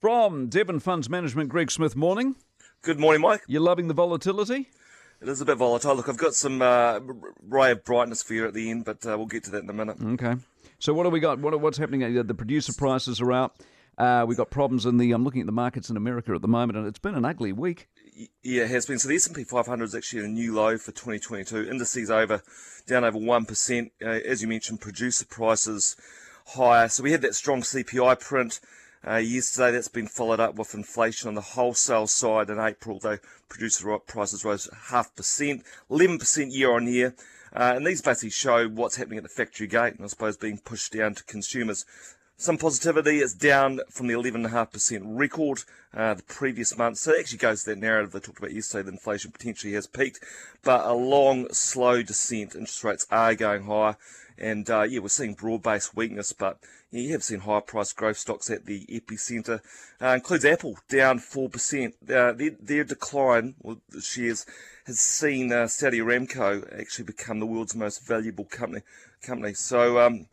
From Devon Funds Management, Greg Smith, morning. Good morning, Mike. You're loving the volatility? It is a bit volatile. Look, I've got some uh, ray of brightness for you at the end, but uh, we'll get to that in a minute. Okay. So what do we got? What, what's happening? The producer prices are out. Uh, we've got problems in the. I'm looking at the markets in America at the moment, and it's been an ugly week. Yeah, it has been. So the S&P 500 is actually a new low for 2022. Indices over, down over one percent. Uh, as you mentioned, producer prices higher. So we had that strong CPI print. Uh, yesterday, that's been followed up with inflation on the wholesale side in April, though producer prices rose half percent, 11% year on year. Uh, and these basically show what's happening at the factory gate and I suppose being pushed down to consumers. Some positivity, it's down from the 11.5% record uh, the previous month. So it actually goes to that narrative I talked about yesterday that inflation potentially has peaked, but a long, slow descent. Interest rates are going higher. And uh, yeah, we're seeing broad-based weakness, but yeah, you have seen higher price growth stocks at the epicenter. Uh, includes Apple down four percent. Uh, their, their decline, well, the shares has seen uh, Saudi Aramco actually become the world's most valuable company. Company. So, um,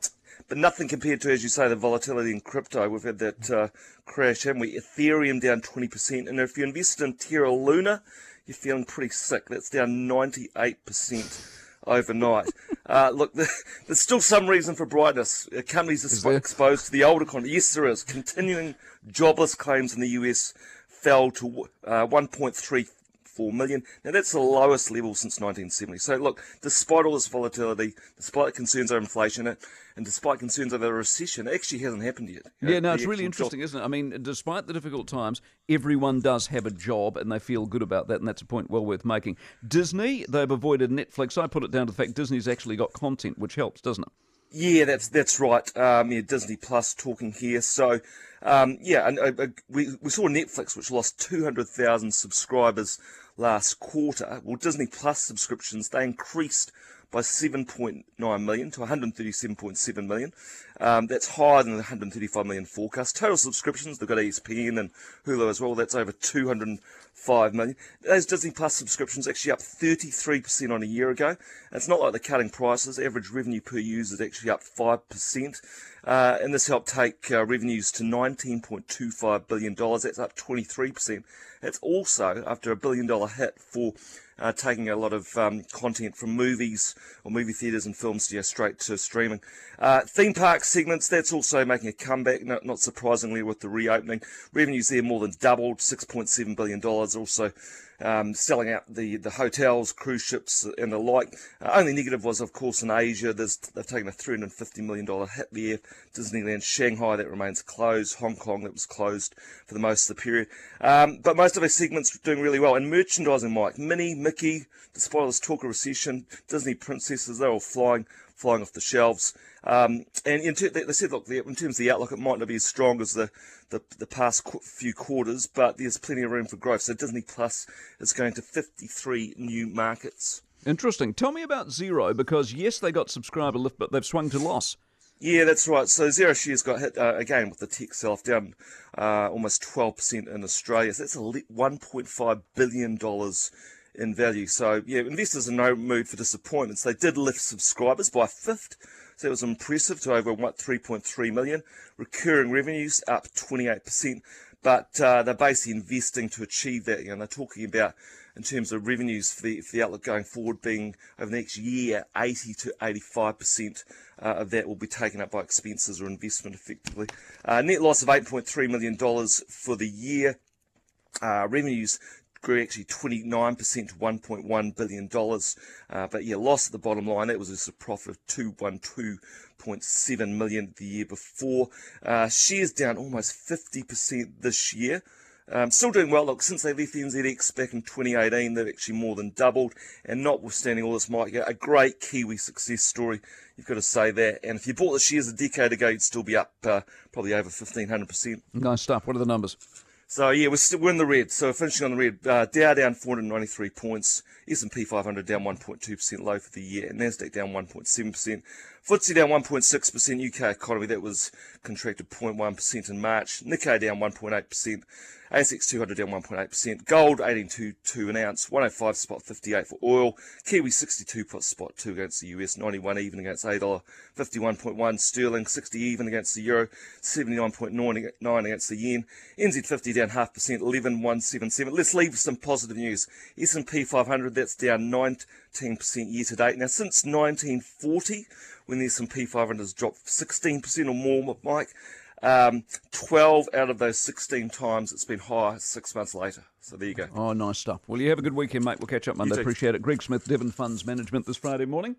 but nothing compared to, as you say, the volatility in crypto. We've had that uh, crash, haven't we? Ethereum down 20%. And if you invested in Terra Luna, you're feeling pretty sick. That's down 98% overnight. Uh, look, there's still some reason for brightness. Uh, companies are exposed to the old economy. Yes, there is. Continuing jobless claims in the US fell to uh, 1.34 million. Now, that's the lowest level since 1970. So, look, despite all this volatility, despite concerns over inflation, and despite concerns over a recession, it actually hasn't happened yet. yeah, uh, no, it's really interesting, job. isn't it? I mean, despite the difficult times, everyone does have a job and they feel good about that, and that's a point well worth making. Disney, they've avoided Netflix. I put it down to the fact Disney's actually got content, which helps, doesn't it? Yeah, that's that's right. Um, yeah, Disney Plus talking here. So, um, yeah, and uh, uh, we we saw Netflix, which lost two hundred thousand subscribers last quarter. Well, Disney Plus subscriptions they increased by 7.9 million to 137.7 million. Um, that's higher than the 135 million forecast. Total subscriptions, they've got ESPN and Hulu as well. That's over 205 million. Those Disney Plus subscriptions actually up 33% on a year ago. It's not like they're cutting prices. Average revenue per user is actually up 5%. Uh, and this helped take uh, revenues to $19.25 billion. That's up 23%. It's also after a billion dollar hit for uh, taking a lot of um, content from movies or movie theatres and films to straight to streaming. Uh, theme park segments, that's also making a comeback, not, not surprisingly, with the reopening. Revenues there more than doubled, $6.7 billion. Also, um, selling out the, the hotels, cruise ships, and the like. Uh, only negative was, of course, in Asia. There's, they've taken a $350 million hit there. Disneyland Shanghai, that remains closed. Hong Kong, that was closed for the most of the period. Um, but most of our segments doing really well. And merchandising, Mike, Minnie, Mickey, despite this talk of recession, Disney princesses, they're all flying flying off the shelves. Um, and in ter- they said, look, in terms of the outlook, it might not be as strong as the, the, the past qu- few quarters, but there's plenty of room for growth. So Disney Plus is going to 53 new markets. Interesting. Tell me about Xero because yes, they got subscriber lift, but they've swung to loss. Yeah, that's right. So Xero shares got hit uh, again with the tech sell-off down uh, almost 12% in Australia. So that's a $1.5 billion in value. So yeah, investors are no mood for disappointments. They did lift subscribers by a fifth. So it was impressive to over what 3.3 million. Recurring revenues up 28%, but uh, they're basically investing to achieve that. You know, they're talking about in terms of revenues for the, for the outlook going forward being over the next year, 80 to 85% uh, of that will be taken up by expenses or investment effectively. Uh, net loss of $8.3 million for the year. Uh, revenues grew actually 29% to $1.1 billion. Uh, but yeah, loss at the bottom line, that was just a profit of 212.7 million the year before. Uh, shares down almost 50% this year. Um, still doing well. Look, since they left NZX back in 2018, they've actually more than doubled. And notwithstanding all this, Mike, a great Kiwi success story. You've got to say that. And if you bought the shares a decade ago, you'd still be up uh, probably over 1,500%. Nice stuff. What are the numbers? So yeah, we're still we're in the red. So finishing on the red. Uh, Dow down 493 points. S&P 500 down 1.2 percent low for the year. Nasdaq down 1.7 percent. FTSE down 1.6 percent. UK economy that was contracted 0.1 percent in March. Nikkei down 1.8 percent. ASX 200 down 1.8 percent. Gold 18.22 an ounce. 105 spot 58 for oil. Kiwi 62 spot 2 against the US. 91 even against a dollar. 51.1 sterling. 60 even against the euro. 79.9 against the yen. NZ 50 down half percent, 11,177. Let's leave some positive news. S&P 500, that's down 19% year to date. Now, since 1940, when the S&P 500 has dropped 16% or more, Mike, um, 12 out of those 16 times it's been higher six months later. So there you go. Oh, nice stuff. Well, you have a good weekend, mate. We'll catch up Monday. Appreciate it. Greg Smith, Devon Funds Management this Friday morning.